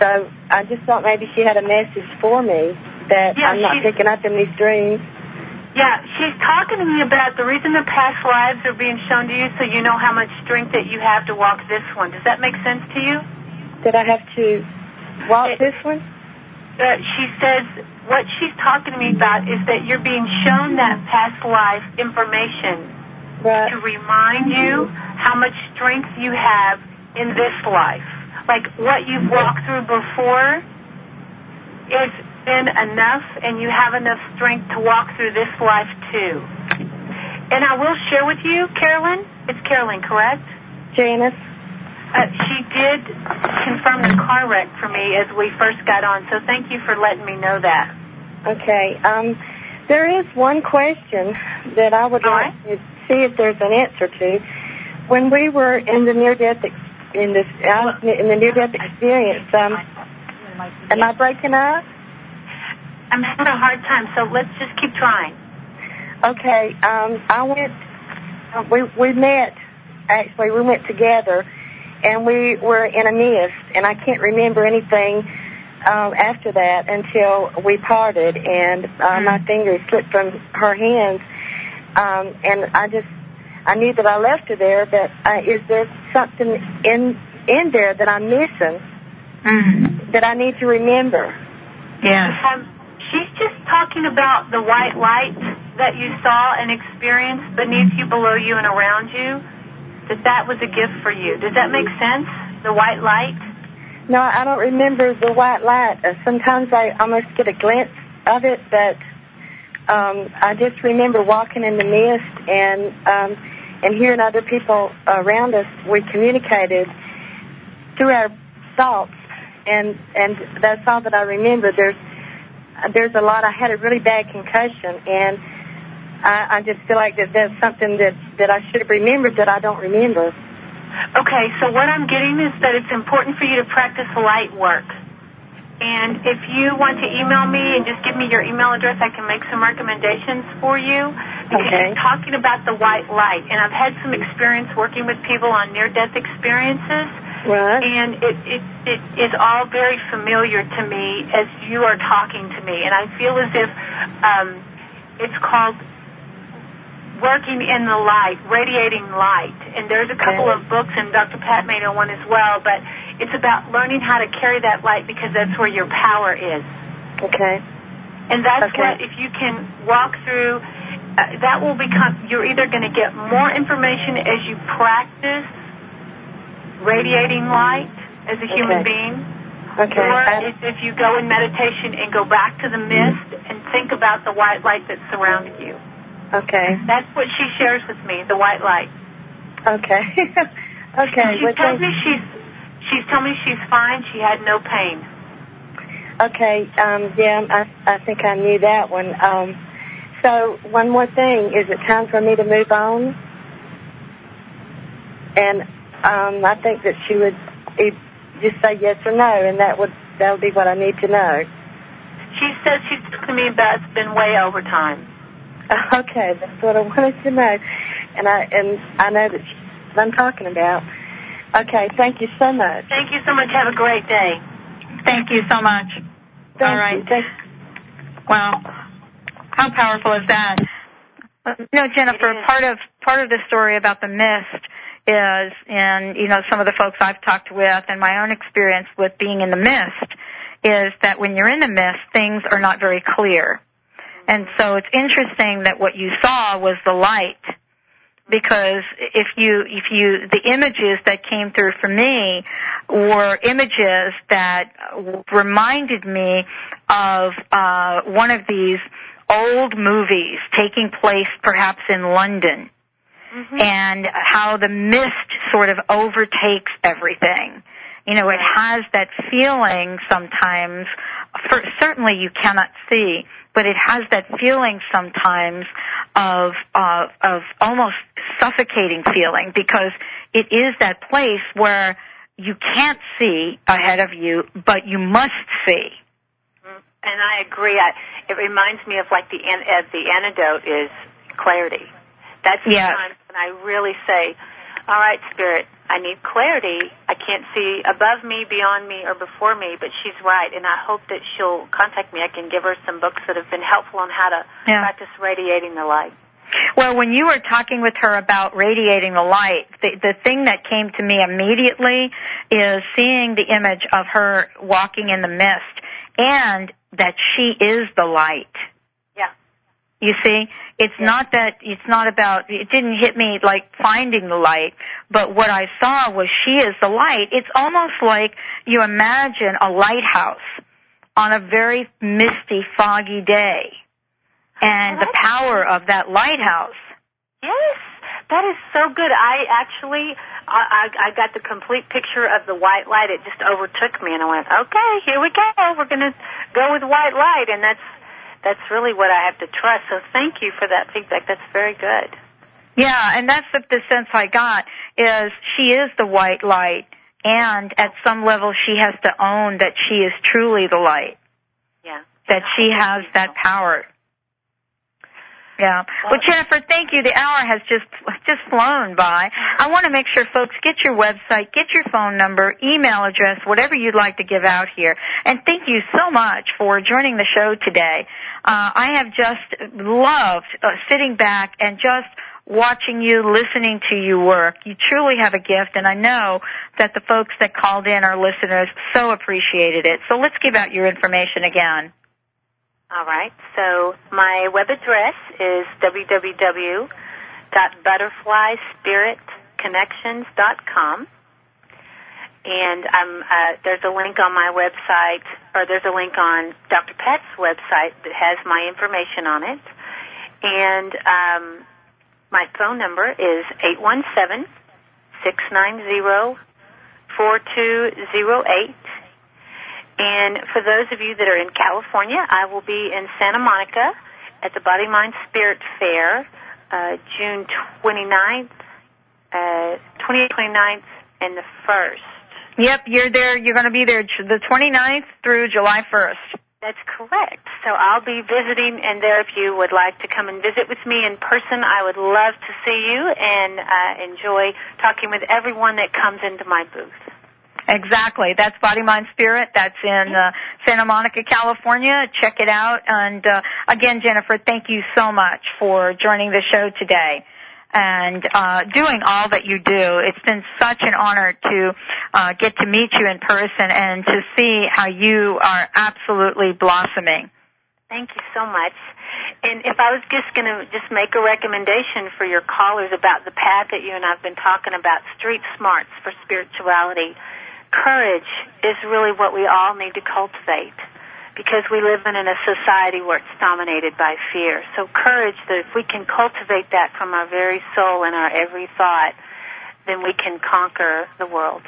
so I just thought maybe she had a message for me that Yeah, I'm not picking up in these dreams. Yeah, she's talking to me about the reason the past lives are being shown to you so you know how much strength that you have to walk this one. Does that make sense to you? Did I have to walk It- this one? Uh, she says what she's talking to me about is that you're being shown that past life information Right. to remind you how much strength you have in this life. Like what you've walked through before is been enough and you have enough strength to walk through this life too. And I will share with you, Carolyn, it's Carolyn, correct? Janice? Uh, she did confirm the car wreck for me as we first got on, so thank you for letting me know that. Okay. Um, there is one question that I would All like to see if there's an answer to. When we were in the near-death ex- in this uh, in the near-death experience, um, am I breaking up? I'm having a hard time, so let's just keep trying. Okay. Um, I went. uh, We we met. Actually, we went together, and we were in a mist, and I can't remember anything um, after that until we parted, and uh, my fingers slipped from her hands, um, and I just I knew that I left her there. But uh, is there something in in there that I'm missing Mm. that I need to remember? Yeah. Um, she's just talking about the white light that you saw and experienced beneath you, below you, and around you. That that was a gift for you. Does that make sense? The white light. No, I don't remember the white light. Uh, sometimes I almost get a glimpse of it, but um, I just remember walking in the mist and um, and hearing other people around us. We communicated through our thoughts, and and that's all that I remember. There's there's a lot. I had a really bad concussion, and I, I just feel like that there's something that that I should have remembered that I don't remember. Okay, so what I'm getting is that it's important for you to practice light work. And if you want to email me and just give me your email address, I can make some recommendations for you. Because Okay. you're talking about the white light, and I've had some experience working with people on near-death experiences. Right. And it, it, it is all very familiar to me as you are talking to me. And I feel as if um, it's called working in the light, radiating light. And there's a couple of books, and Dr. Pat made a one as well, but it's about learning how to carry that light because that's where your power is. Okay. And that's Okay. what, if you can walk through, uh, that will become, you're either going to get more information as you practice radiating light as a human Okay. being, Okay. or if, if you go in meditation and go back to the mist and think about the white light that's surrounding you. Okay. That's what she shares with me, the white light. Okay. okay. she thank- me she's, she's told me she's fine, she had no pain. Okay. Um, yeah, I, I think I knew that one. Um, so one more thing. Is it time for me to move on? And um, I think that she would e- just say yes or no, and that would that would be what I need to know. She says she's talked to me about it's been way over time. Okay, that's what I wanted to know, and I and I know that what I'm talking about. Okay, thank you so much. Thank you so much. Have a great day. Thank you so much. Thank All right. You. Wow. How powerful is that? Uh, You know, Jennifer, part of part of the story about the mist is, and you know, some of the folks I've talked with, and my own experience with being in the mist, is that when you're in the mist, things are not very clear, and so it's interesting that what you saw was the light, because if you if you the images that came through for me were images that reminded me of uh, one of these old movies taking place perhaps in London and how the mist sort of overtakes everything. You know, it has that feeling sometimes, for, certainly you cannot see, but it has that feeling sometimes of, uh, of almost suffocating feeling because it is that place where you can't see ahead of you, but you must see. And I agree. I, it reminds me of like the uh, the antidote is clarity. That's the Yes. time when I really say, "All right, spirit, I need clarity. I can't see above me, beyond me, or before me." But she's right, and I hope that she'll contact me. I can give her some books that have been helpful on how to Yeah. practice radiating the light. Well, when you were talking with her about radiating the light, the, the thing that came to me immediately is seeing the image of her walking in the mist and that she is the light. Yeah. You see, it's not that, it's not about, it didn't hit me like finding the light, but what I saw was she is the light. It's almost like you imagine a lighthouse on a very misty, foggy day. And the power of that lighthouse. Yes, that is so good. I actually, I, I, I got the complete picture of the white light. It just overtook me, and I went, "Okay, here we go. We're going to go with white light," and that's that's really what I have to trust. So thank you for that feedback. That's very good. Yeah, and that's the, the sense I got is she is the white light and at some level she has to own that she is truly the light, Yeah. that she has that power. Yeah. Well, Jennifer, thank you. The hour has just just flown by. I want to make sure folks get your website, get your phone number, email address, whatever you'd like to give out here. And thank you so much for joining the show today. Uh, I have just loved uh, sitting back and just watching you, listening to you work. You truly have a gift, and I know that the folks that called in, our listeners, so appreciated it. So let's give out your information again. All right. So my web address is www.butterflyspiritconnections.com. And uh, there's a link on my website, or there's a link on Dr. Pat's website that has my information on it. And um, my phone number is eight one seven six nine zero four two zero eight. And for those of you that are in California, I will be in Santa Monica at the Body Mind Spirit Fair, uh, June 29th, uh, 28th, 29th, and the 1st. Yep, you're there. You're going to be there the 29th through July 1st. That's correct. So I'll be visiting, and there, if you would like to come and visit with me in person, I would love to see you and uh, enjoy talking with everyone that comes into my booth. Exactly. That's Body Mind Spirit. That's in uh, Santa Monica, California. Check it out. And uh, again, Jennifer, thank you so much for joining the show today and uh, doing all that you do. It's been such an honor to uh, get to meet you in person and to see how you are absolutely blossoming. Thank you so much. And if I was just going to just make a recommendation for your callers about the path that you and I've been talking about, street smarts for spirituality, courage is really what we all need to cultivate because we live in a society where it's dominated by fear. So courage, that if we can cultivate that from our very soul and our every thought, then we can conquer the world.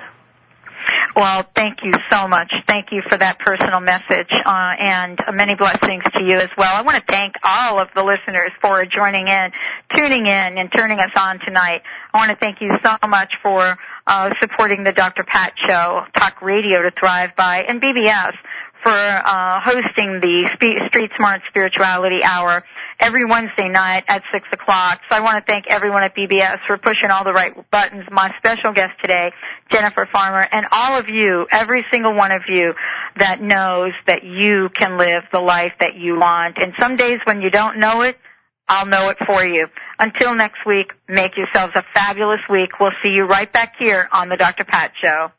Well, thank you so much. Thank you for that personal message, uh, and many blessings to you as well. I want to thank all of the listeners for joining in, tuning in, and turning us on tonight. I want to thank you so much for uh, supporting the Dr. Pat Show, Talk Radio to Thrive By, and BBS for uh, hosting the Street Smart Spirituality Hour every Wednesday night at 6 o'clock. So I want to thank everyone at BBS for pushing all the right buttons. My special guest today, Jennifer Farmer, and all of you, every single one of you that knows that you can live the life that you want. And some days when you don't know it, I'll know it for you. Until next week, make yourselves a fabulous week. We'll see you right back here on the Dr. Pat Show.